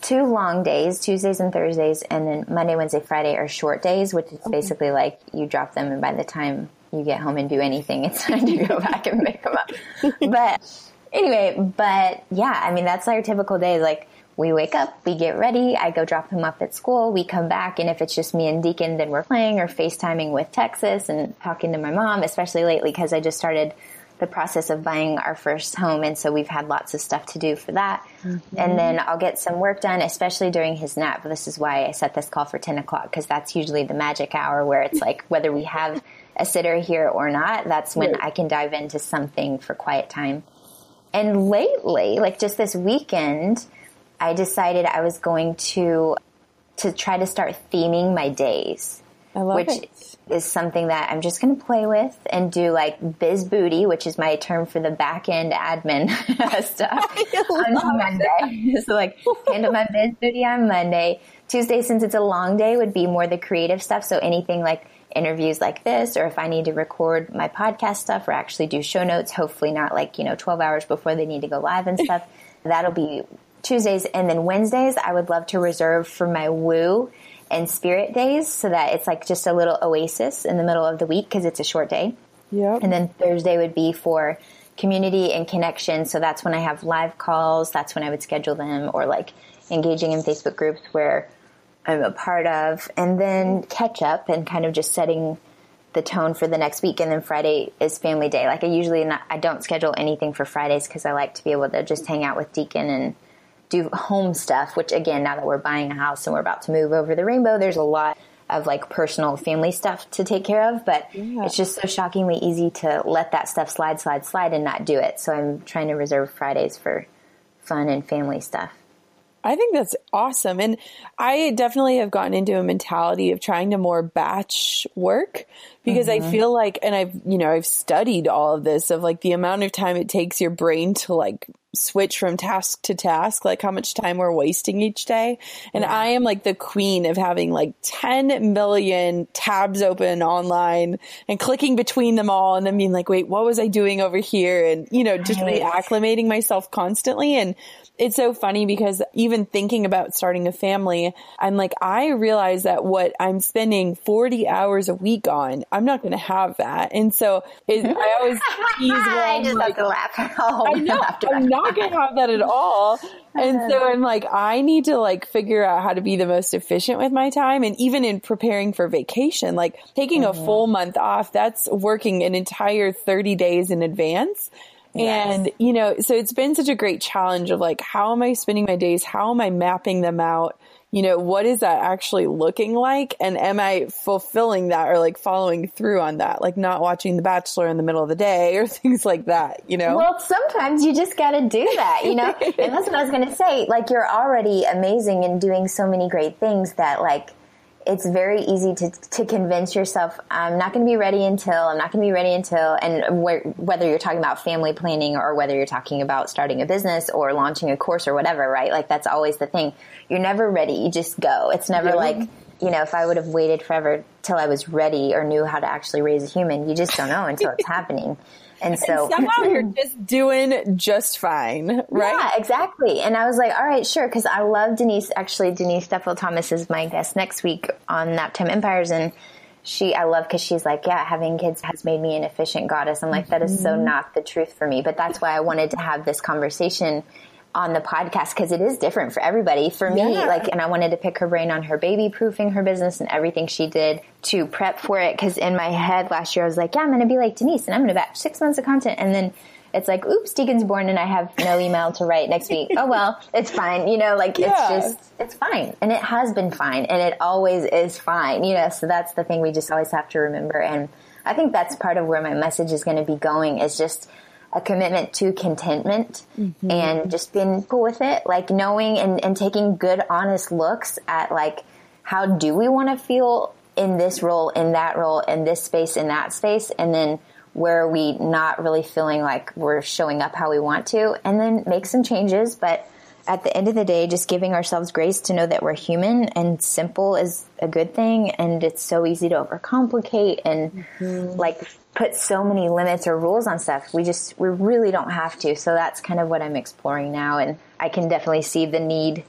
S3: two long days, Tuesdays and Thursdays, and then Monday, Wednesday, Friday are short days, which is basically like you drop them, and by the time you get home and do anything, it's time to go back and pick them up. But anyway, but yeah, I mean, that's our typical day. Like, we wake up, we get ready, I go drop him off at school, we come back, and if it's just me and Deacon, then we're playing or FaceTiming with Texas and talking to my mom, especially lately because I just started the process of buying our first home, and so we've had lots of stuff to do for that. Mm-hmm. And then I'll get some work done, especially during his nap. This is why I set this call for 10 o'clock because that's usually the magic hour where it's like whether we have a sitter here or not, that's when I can dive into something for quiet time. And lately, like just this weekend, I decided I was going to to try to start theming my days
S4: I love
S3: which
S4: it.
S3: is something that I'm just going to play with and do like biz booty, which is my term for the back end admin stuff on Monday. so like handle my biz booty on Monday. Tuesday, since it's a long day, would be more the creative stuff. So anything like interviews like this, or if I need to record my podcast stuff or actually do show notes, hopefully not like, you know, 12 hours before they need to go live and stuff. That'll be Tuesdays. And then Wednesdays, I would love to reserve for my woo and spirit days so that it's like just a little oasis in the middle of the week because it's a short day.
S4: Yeah.
S3: And then Thursday would be for community and connection. So that's when I have live calls. That's when I would schedule them or like engaging in Facebook groups where I'm a part of and then mm-hmm. catch up and kind of just setting the tone for the next week. And then Friday is family day. Like I usually not, I don't schedule anything for Fridays because I like to be able to just hang out with Deacon and do home stuff, which again, now that we're buying a house and we're about to move over the rainbow, there's a lot of like personal family stuff to take care of, but yeah. it's just so shockingly easy to let that stuff slide, slide, slide and not do it. So I'm trying to reserve Fridays for fun and family stuff.
S4: I think that's awesome. And I definitely have gotten into a mentality of trying to more batch work because mm-hmm. I feel like, and I've, you know, I've studied all of this of like the amount of time it takes your brain to like switch from task to task, like how much time we're wasting each day. And yeah. I am like the queen of having like 10 million tabs open online and clicking between them all and then being like, wait, what was I doing over here? And, you know, just right. reacclimating myself constantly. And it's so funny because even thinking about starting a family, I'm like, I realize that what I'm spending 40 hours a week on, I'm not going to have that. And so it, I always tease
S3: I just like, have to laugh.
S4: I know, I'm not going to have that at all. And so I'm like, I need to like figure out how to be the most efficient with my time. And even in preparing for vacation, like taking mm-hmm. a full month off, that's working an entire 30 days in advance. And, you know, so it's been such a great challenge of like, how am I spending my days? How am I mapping them out? You know, what is that actually looking like? And am I fulfilling that or like following through on that? Like not watching The Bachelor in the middle of the day or things like that, you know?
S3: Well, sometimes you just got to do that, you know? and that's what I was going to say. Like, you're already amazing and doing so many great things that, like, it's very easy to, to convince yourself, I'm not going to be ready until, I'm not going to be ready until, and wh- whether you're talking about family planning or whether you're talking about starting a business or launching a course or whatever, right? Like that's always the thing. You're never ready. You just go. It's never yeah. like, you know, if I would have waited forever till I was ready or knew how to actually raise a human, you just don't know until it's happening. And so
S4: and somehow you're just doing just fine, right?
S3: Yeah, exactly. And I was like, all right, sure. Cause I love Denise. Actually, Denise Duffield Thomas is my guest next week on Naptime Empires. And she, I love cause she's like, yeah, having kids has made me an efficient goddess. I'm like, that is so mm-hmm. not the truth for me. But that's why I wanted to have this conversation on the podcast because it is different for everybody. For me, yeah. like, and I wanted to pick her brain on her baby proofing her business and everything she did to prep for it. Because in my head last year, I was like, yeah, I'm going to be like Denise and I'm going to batch six months of content. And then it's like, oops, Deacon's born and I have no email to write next week. oh, well, it's fine. You know, like yeah. it's just, it's fine. And it has been fine and it always is fine, you know, so that's the thing we just always have to remember. And I think that's part of where my message is going to be going is just, a commitment to contentment mm-hmm. and just being cool with it. Like knowing and, and taking good, honest looks at like, how do we want to feel in this role, in that role, in this space, in that space? And then where are we not really feeling like we're showing up how we want to? And then make some changes. But at the end of the day, just giving ourselves grace to know that we're human and simple is a good thing. And it's so easy to overcomplicate and mm-hmm. like put so many limits or rules on stuff. We just, we really don't have to. So that's kind of what I'm exploring now. And I can definitely see the need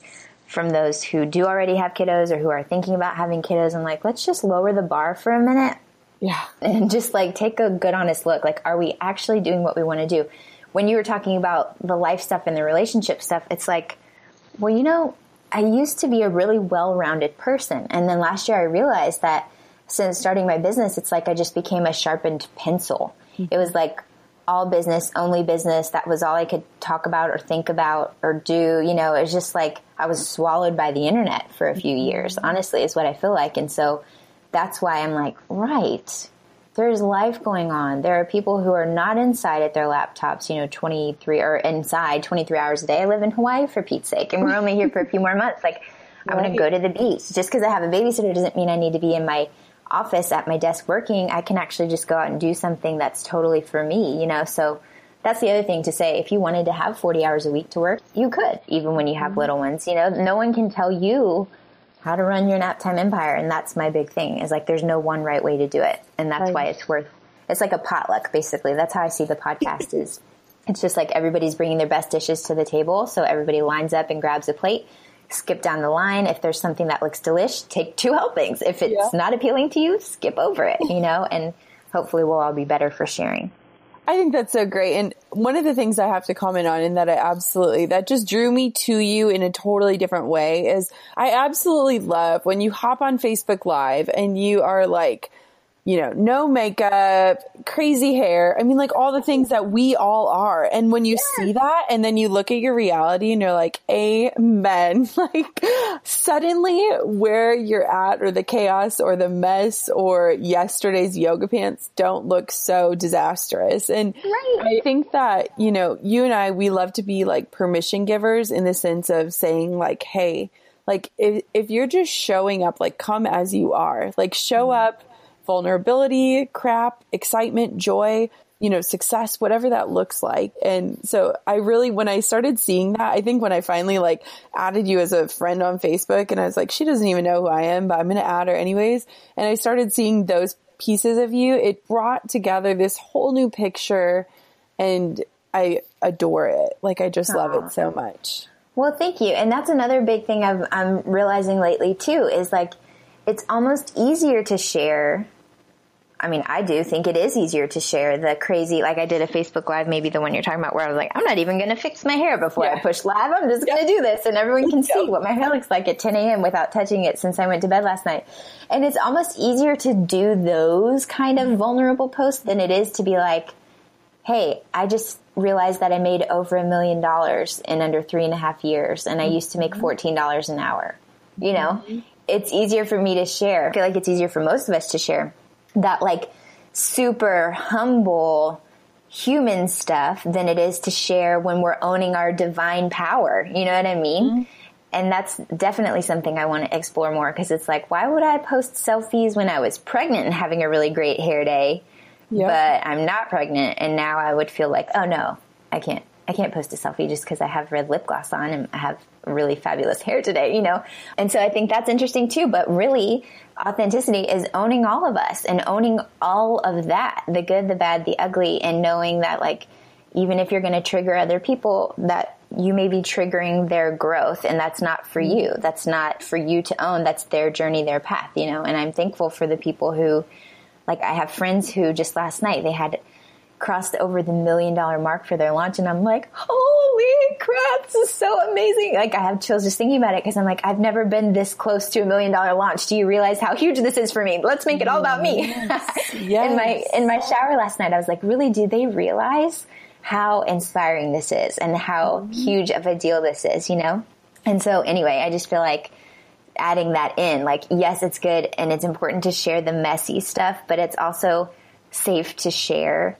S3: from those who do already have kiddos or who are thinking about having kiddos. I'm like, let's just lower the bar for a minute.
S4: Yeah.
S3: And just like take a good honest look. Like, are we actually doing what we want to do? When you were talking about the life stuff and the relationship stuff, it's like, well, you know, I used to be a really well rounded person. And then last year I realized that since starting my business, it's like I just became a sharpened pencil. Mm-hmm. It was like all business, only business. That was all I could talk about or think about or do. You know, it was just like I was swallowed by the internet for a few years, honestly, is what I feel like. And so that's why I'm like, right, there's life going on. There are people who are not inside at their laptops, you know, 23 or inside 23 hours a day. I live in Hawaii for Pete's sake, and we're only here for a few more months. Like, I want to go to the beach. Just because I have a babysitter doesn't mean I need to be in my office at my desk working, I can actually just go out and do something that's totally for me, you know? So that's the other thing to say. If you wanted to have 40 hours a week to work, you could, even when you have mm-hmm. little ones, you know? No one can tell you how to run your nap time empire. And that's my big thing is like, there's no one right way to do it. And that's right. why it's worth, it's like a potluck, basically. That's how I see the podcast is. It's just like everybody's bringing their best dishes to the table. So everybody lines up and grabs a plate skip down the line. If there's something that looks delish, take two helpings. If it's yeah. not appealing to you, skip over it, you know, and hopefully we'll all be better for sharing.
S4: I think that's so great. And one of the things I have to comment on and that I absolutely, that just drew me to you in a totally different way is I absolutely love when you hop on Facebook Live and you are like, you know, no makeup, crazy hair. I mean, like all the things that we all are. And when you yeah. see that and then you look at your reality and you're like, amen. Like suddenly where you're at or the chaos or the mess or yesterday's yoga pants don't look so disastrous. And right. I think that, you know, you and I, we love to be like permission givers in the sense of saying like, Hey, like if, if you're just showing up, like come as you are, like show mm-hmm. up vulnerability, crap, excitement, joy, you know, success, whatever that looks like. And so I really, when I started seeing that, I think when I finally like added you as a friend on Facebook and I was like, she doesn't even know who I am, but I'm going to add her anyways. And I started seeing those pieces of you. It brought together this whole new picture and I adore it. Like I just Aww. love it so much.
S3: Well, thank you. And that's another big thing i I'm realizing lately too is like, it's almost easier to share. I mean, I do think it is easier to share the crazy, like I did a Facebook Live, maybe the one you're talking about, where I was like, I'm not even going to fix my hair before yeah. I push live. I'm just going to do this and everyone can see what my hair looks like at 10 a.m. without touching it since I went to bed last night. And it's almost easier to do those kind of vulnerable posts than it is to be like, hey, I just realized that I made over a million dollars in under three and a half years and I used to make $14 an hour. You know, mm-hmm it's easier for me to share. I feel like it's easier for most of us to share that like super humble human stuff than it is to share when we're owning our divine power. You know what I mean? Mm-hmm. And that's definitely something I want to explore more because it's like, why would I post selfies when I was pregnant and having a really great hair day, yep. but I'm not pregnant and now I would feel like, oh no, I can't I can't post a selfie just because I have red lip gloss on and I have really fabulous hair today, you know? And so I think that's interesting too. But really, authenticity is owning all of us and owning all of that the good, the bad, the ugly, and knowing that, like, even if you're going to trigger other people, that you may be triggering their growth and that's not for you. That's not for you to own. That's their journey, their path, you know? And I'm thankful for the people who, like, I have friends who just last night, they had crossed over the million dollar mark for their launch and I'm like, holy crap, this is so amazing. Like I have chills just thinking about it because I'm like, I've never been this close to a million dollar launch. Do you realize how huge this is for me? Let's make it all about me. Yes. yes. in my, in my shower last night, I was like, really, do they realize how inspiring this is and how mm-hmm. huge of a deal this is, you know? And so anyway, I just feel like adding that in, like, yes, it's good and it's important to share the messy stuff, but it's also safe to share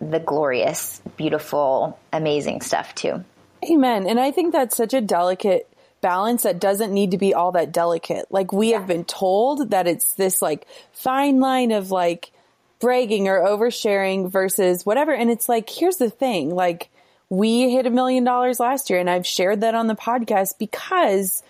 S3: the glorious, beautiful, amazing stuff too.
S4: Amen. And I think that's such a delicate balance that doesn't need to be all that delicate. Like we yeah. have been told that it's this like fine line of like bragging or oversharing versus whatever. And it's like, here's the thing, like we hit a million dollars last year and I've shared that on the podcast because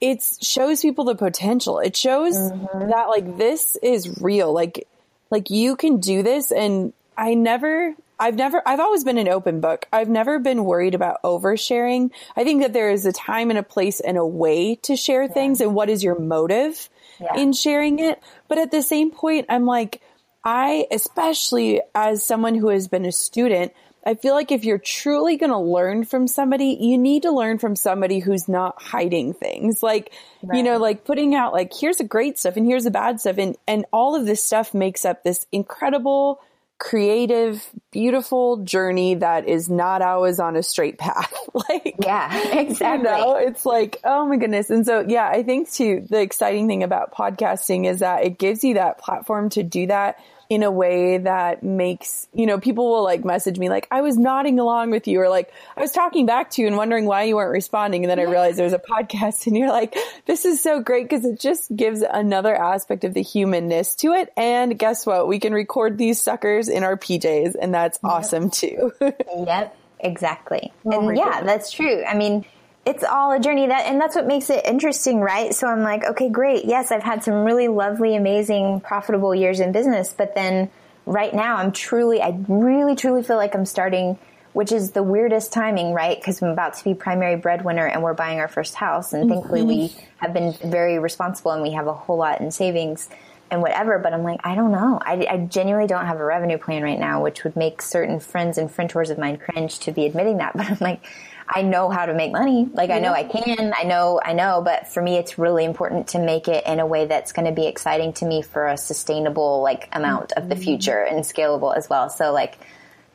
S4: it shows people the potential. It shows mm-hmm. that like this is real. Like, like you can do this and I never, I've never, I've always been an open book. I've never been worried about oversharing. I think that there is a time and a place and a way to share yeah. things and what is your motive yeah. in sharing it. But at the same point, I'm like, I, especially as someone who has been a student, I feel like if you're truly going to learn from somebody, you need to learn from somebody who's not hiding things. Like, right. you know, like putting out like, here's the great stuff and here's the bad stuff. And, and all of this stuff makes up this incredible creative, beautiful journey that is not always on a straight path. like,
S3: yeah, exactly.
S4: You know, it's like, oh my goodness. And so, yeah, I think too, the exciting thing about podcasting is that it gives you that platform to do that in a way that makes, you know, people will like message me like, I was nodding along with you or like, I was talking back to you and wondering why you weren't responding. And then I realized there's a podcast and you're like, this is so great because it just gives another aspect of the humanness to it. And guess what? We can record these suckers in our PJs and that's yep. awesome too.
S3: yep. Exactly. Oh and yeah, goodness. that's true. I mean, it's all a journey that and that's what makes it interesting right so i'm like okay great yes i've had some really lovely amazing profitable years in business but then right now i'm truly i really truly feel like i'm starting which is the weirdest timing, right? Because I'm about to be primary breadwinner and we're buying our first house. And thankfully, we mm-hmm. have been very responsible and we have a whole lot in savings and whatever. But I'm like, I don't know. I, I genuinely don't have a revenue plan right now, which would make certain friends and friends of mine cringe to be admitting that. But I'm like, I know how to make money. Like I know I can. I know I know. But for me, it's really important to make it in a way that's going to be exciting to me for a sustainable like amount of the mm-hmm. future and scalable as well. So like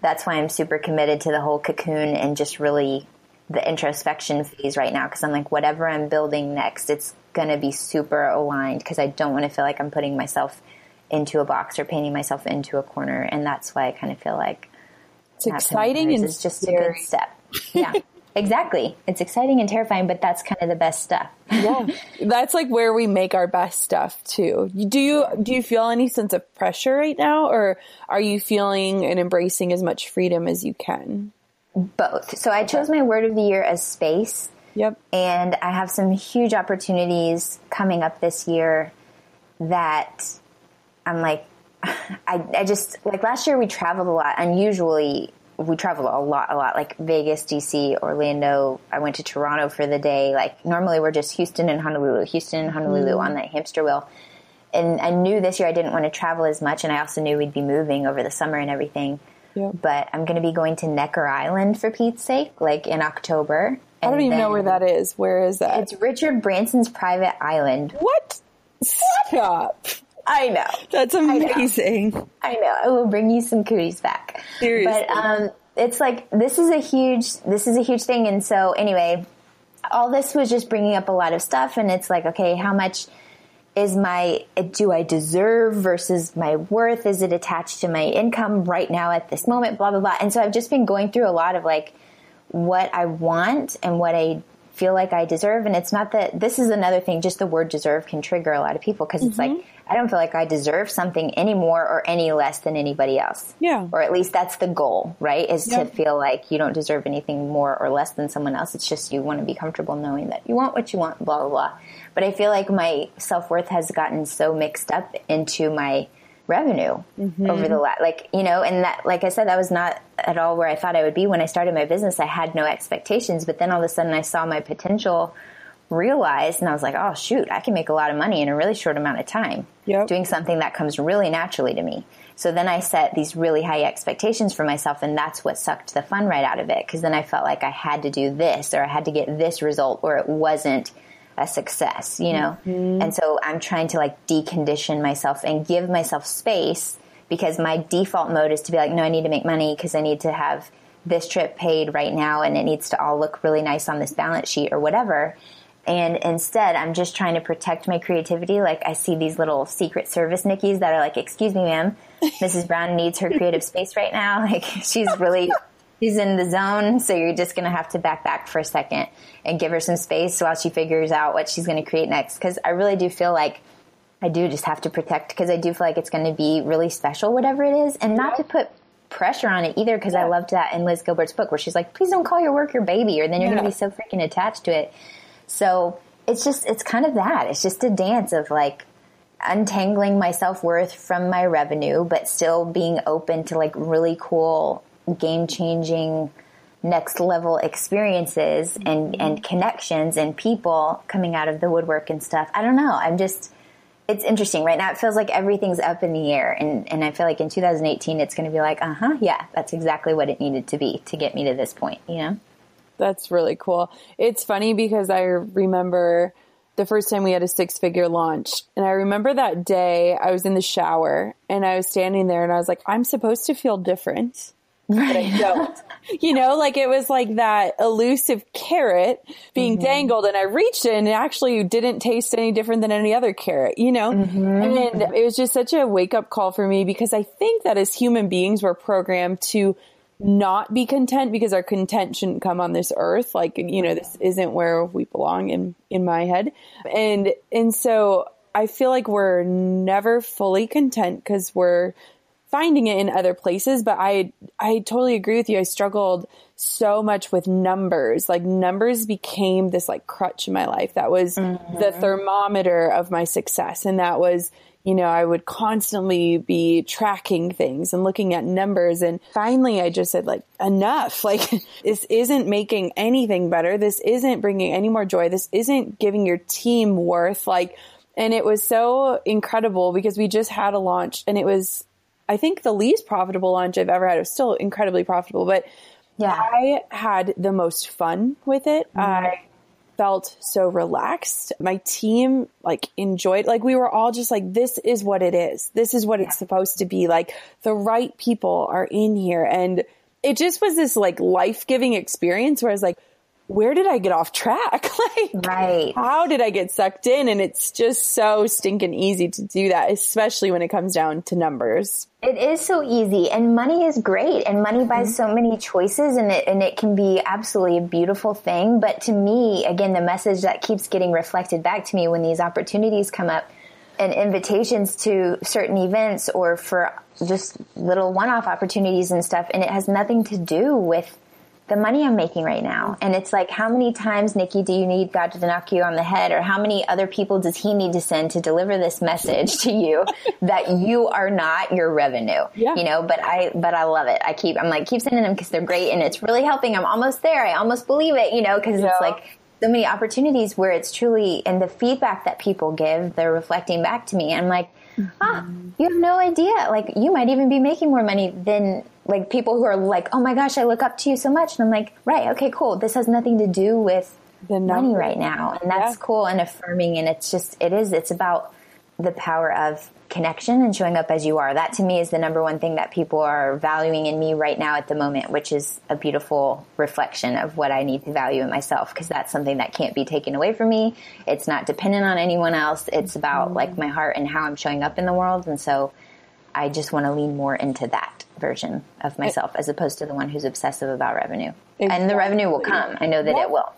S3: that's why I'm super committed to the whole cocoon and just really the introspection phase right now because I'm like whatever I'm building next, it's going to be super aligned because I don't want to feel like I'm putting myself into a box or painting myself into a corner, and that's why I kind of feel like
S4: it's exciting and
S3: it's just
S4: scary.
S3: a good step. Yeah. Exactly. It's exciting and terrifying, but that's kind of the best stuff.
S4: yeah. That's like where we make our best stuff too. Do you do you feel any sense of pressure right now or are you feeling and embracing as much freedom as you can?
S3: Both. So I chose my word of the year as space.
S4: Yep.
S3: And I have some huge opportunities coming up this year that I'm like I I just like last year we traveled a lot, unusually we travel a lot, a lot, like Vegas, DC, Orlando. I went to Toronto for the day. Like normally we're just Houston and Honolulu, Houston and Honolulu mm-hmm. on that hamster wheel. And I knew this year I didn't want to travel as much, and I also knew we'd be moving over the summer and everything.
S4: Yep.
S3: But I'm going to be going to Necker Island for Pete's sake, like in October.
S4: I don't even know where that is. Where is that?
S3: It's Richard Branson's private island.
S4: what? Stop.
S3: I know.
S4: That's amazing.
S3: I know. I will bring you some cooties back.
S4: Seriously.
S3: But um, it's like this is a huge this is a huge thing, and so anyway, all this was just bringing up a lot of stuff, and it's like, okay, how much is my do I deserve versus my worth? Is it attached to my income right now at this moment? Blah blah blah. And so I've just been going through a lot of like what I want and what I feel like I deserve. And it's not that this is another thing, just the word deserve can trigger a lot of people because it's like, mm-hmm. I don't feel like I deserve something any more or any less than anybody else.
S4: Yeah.
S3: Or at least that's the goal, right? Is
S4: Yeah.
S3: to feel like you don't deserve anything more or less than someone else. It's just you want to be comfortable knowing that you want what you want, blah, blah, blah. But I feel like my self worth has gotten so mixed up into my revenue over the mm-hmm. last, like, you know, and that, like I said, that was not at all where I thought I would be when I started my business. I had no expectations, but then all of a sudden I saw my potential realized and I was like, oh shoot, I can make a lot of money in a really short amount of time
S4: Yep.
S3: doing something that comes really naturally to me. So then I set these really high expectations for myself and that's what sucked the fun right out of it because then I felt like I had to do this or I had to get this result or it wasn't a success, you know? Mm-hmm. And so I'm trying to like decondition myself and give myself space because my default mode is to be like, no, I need to make money because I need to have this trip paid right now and it needs to all look really nice on this balance sheet or whatever. And instead, I'm just trying to protect my creativity. Like I see these little secret service Nickies that are like, excuse me, ma'am, Mrs. Brown needs her creative space right now. Like she's really, she's in the zone. So you're just going to have to back back for a second and give her some space while she figures out what she's going to create next. Cause I really do feel like I do just have to protect because I do feel like it's going to be really special, whatever it is, and not to put pressure on it either. Because I loved that in Liz Gilbert's book where she's like, "Please don't call your work your baby, or then you're going to be so freaking attached to it." So it's just it's kind of that. It's just a dance of like untangling my self worth from my revenue, but still being open to like really cool, game changing next level experiences and, and connections and people coming out of the woodwork and stuff. I don't know. I'm just, it's interesting right now. It feels like everything's up in the air. And, and I feel like in 2018, it's going to be like, uh huh, yeah, that's exactly what it needed to be to get me to this point, you know?
S4: That's really cool. It's funny because I remember the first time we had a six figure launch. And I remember that day I was in the shower and I was standing there and I was like, I'm supposed to feel different. But I don't. you know, like it was like that elusive carrot being mm-hmm. dangled and I reached it and it actually didn't taste any different than any other carrot, you know? Mm-hmm. And it was just such a wake up call for me because I think that as human beings, we're programmed to not be content because our content shouldn't come on this earth. Like, you know, this isn't where we belong in, in my head. And, and so I feel like we're never fully content because we're finding it in other places. But I, I totally agree with you. I struggled so much with numbers. Like numbers became this like crutch in my life. That was the mm-hmm. thermometer of my success. And that was you know, I would constantly be tracking things and looking at numbers. And finally, I just said, like, enough. Like, this isn't making anything better. This isn't bringing any more joy. This isn't giving your team worth. Like, and it was so incredible because we just had a launch and it was, I think, the least profitable launch I've ever had. It was still incredibly profitable, but yeah. I had the most fun with it. Mm-hmm. I felt so relaxed. My team like enjoyed, like we were all just like, this is what it is. This is what yeah. it's supposed to be. Like the right people are in here. And it just was this like life giving experience where I was like, where did I get off track?
S3: like, right.
S4: how did I get sucked in? And it's just so stinking easy to do that, especially when it comes down to numbers.
S3: It is so easy and money is great and money buys mm-hmm. so many choices and it, and it can be absolutely a beautiful thing. But to me, again, the message that keeps getting reflected back to me when these opportunities come up and invitations to certain events or for just little one-off opportunities and stuff. And it has nothing to do with the money I'm making right now. Mm-hmm. And it's like, how many times, Nikki, do you need God to knock you on the head? Or how many other people does he need to send to deliver this message to you that you are not your revenue? Yeah. You know, but I, but I love it. I keep, I'm like, keep sending them because they're great and it's really helping. I'm almost there. I almost believe it, you know, because yeah. it's like, so many opportunities where it's truly, and the feedback that people give, they're reflecting back to me. I'm like, ah, you have no idea. Like, you might even be making more money than like people who are like, oh my gosh, I look up to you so much. And I'm like, right, okay, cool. This has nothing to do with the money right now. And that's yeah. cool and affirming. And it's just, it is, it's about the power of connection and showing up as you are. That to me is the number one thing that people are valuing in me right now at the moment, which is a beautiful reflection of what I need to value in myself because that's something that can't be taken away from me. It's not dependent on anyone else. It's about mm-hmm. like my heart and how I'm showing up in the world. And so I just want to lean more into that version of myself as opposed to the one who's obsessive about revenue. Exactly. And the revenue will come. I know that yeah. it will.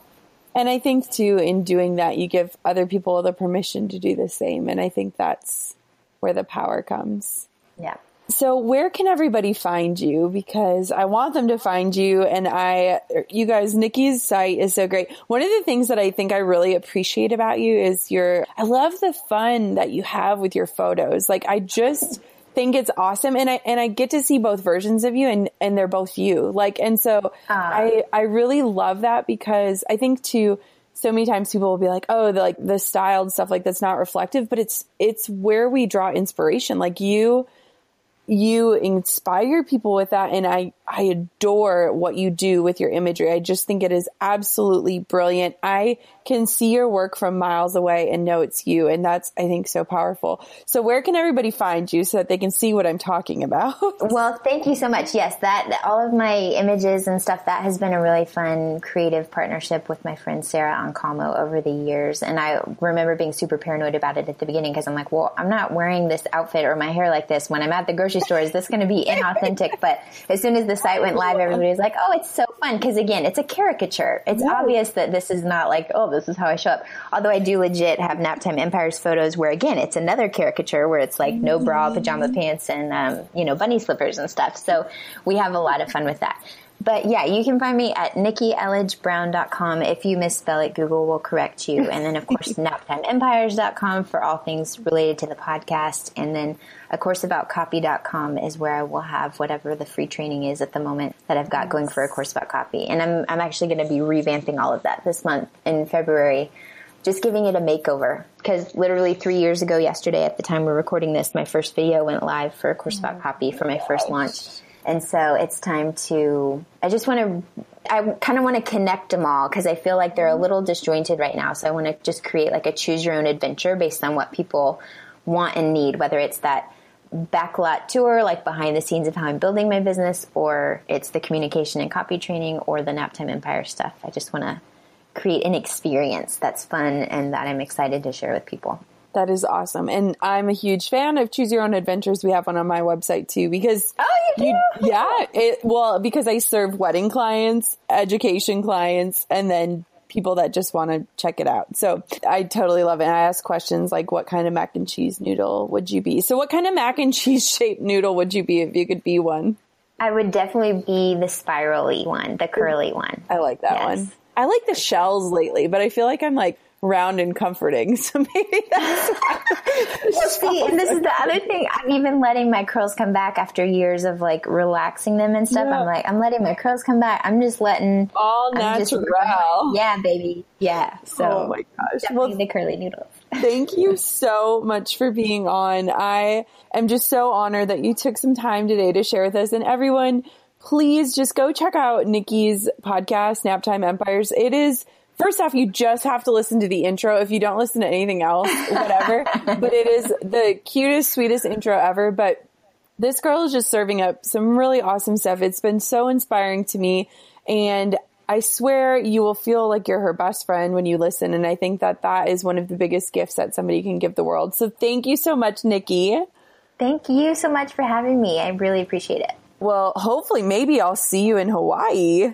S4: And I think too, in doing that, you give other people the permission to do the same. And I think that's where the power comes.
S3: Yeah.
S4: So where can everybody find you? Because I want them to find you and I, you guys, Nikki's site is so great. One of the things that I think I really appreciate about you is your, I love the fun that you have with your photos. Like I just, think it's awesome and I and I get to see both versions of you and and they're both you. Like and so uh, I I really love that because I think too so many times people will be like, "Oh, the like the styled stuff like that's not reflective," but it's it's where we draw inspiration. Like you you inspire people with that and I I adore what you do with your imagery. I just think it is absolutely brilliant. I can see your work from miles away and know it's you. And that's, I think, so powerful. So where can everybody find you so that they can see what I'm talking about?
S3: well, thank you so much. Yes, that, all of my images and stuff, that has been a really fun creative partnership with my friend Sarah Ancalmo over the years. And I remember being super paranoid about it at the beginning because I'm like, well, I'm not wearing this outfit or my hair like this when I'm at the grocery store. Is this going to be inauthentic? but as soon as the site went live, everybody was like, oh, it's so fun. Cause again, it's a caricature. It's yeah. obvious that this is not like, oh, this is how I show up. Although I do legit have Naptime Empires photos where again, it's another caricature where it's like no bra, pajama pants and, um, you know, bunny slippers and stuff. So we have a lot of fun with that. But yeah, you can find me at nikkielledgebrown.com. If you misspell it, Google will correct you. And then, of course, naptimeempires.com for all things related to the podcast. And then a course about copy.com is where I will have whatever the free training is at the moment that I've got going for a course about copy. And I'm, I'm actually going to be revamping all of that this month in February just giving it a makeover because literally three years ago yesterday at the time we're recording this my first video went live for a course about mm. copy for my first launch and so it's time to, I just want to, I kind of want to connect them all because I feel like they're a little disjointed right now. So I want to just create like a choose your own adventure based on what people want and need, whether it's that backlot tour, like behind the scenes of how I'm building my business, or it's the communication and copy training or the Naptime Empire stuff. I just want to create an experience that's fun and that I'm excited to share with people.
S4: That is awesome. And I'm a huge fan of Choose Your Own Adventures. We have one on my website too because
S3: Oh, you do? You,
S4: yeah, it well, because I serve wedding clients, education clients, and then people that just want to check it out. So I totally love it. And I ask questions like what kind of mac and cheese noodle would you be? So what kind of mac and cheese shaped noodle would you be if you could be one?
S3: I would definitely be the spirally one, the curly one.
S4: I like that yes. one. I like the shells lately, but I feel like I'm like round and comforting. So maybe that's.
S3: well, see, and this is the other thing. I'm even letting my curls come back after years of like relaxing them and stuff. Yeah. I'm like, I'm letting my curls come back. I'm just letting
S4: all natural. Just,
S3: yeah, baby. Yeah. So,
S4: oh my gosh.
S3: Well, the curly noodles.
S4: thank you so much for being on. I am just so honored that you took some time today to share with us and everyone. Please just go check out Nikki's podcast, Naptime Empires. It is First off, you just have to listen to the intro. If you don't listen to anything else, whatever. but it is the cutest, sweetest intro ever. But this girl is just serving up some really awesome stuff. It's been so inspiring to me. And I swear you will feel like you're her best friend when you listen. And I think that that is one of the biggest gifts that somebody can give the world. So thank you so much, Nikki.
S3: Thank you so much for having me. I really appreciate it.
S4: Well, hopefully, maybe I'll see you in Hawaii.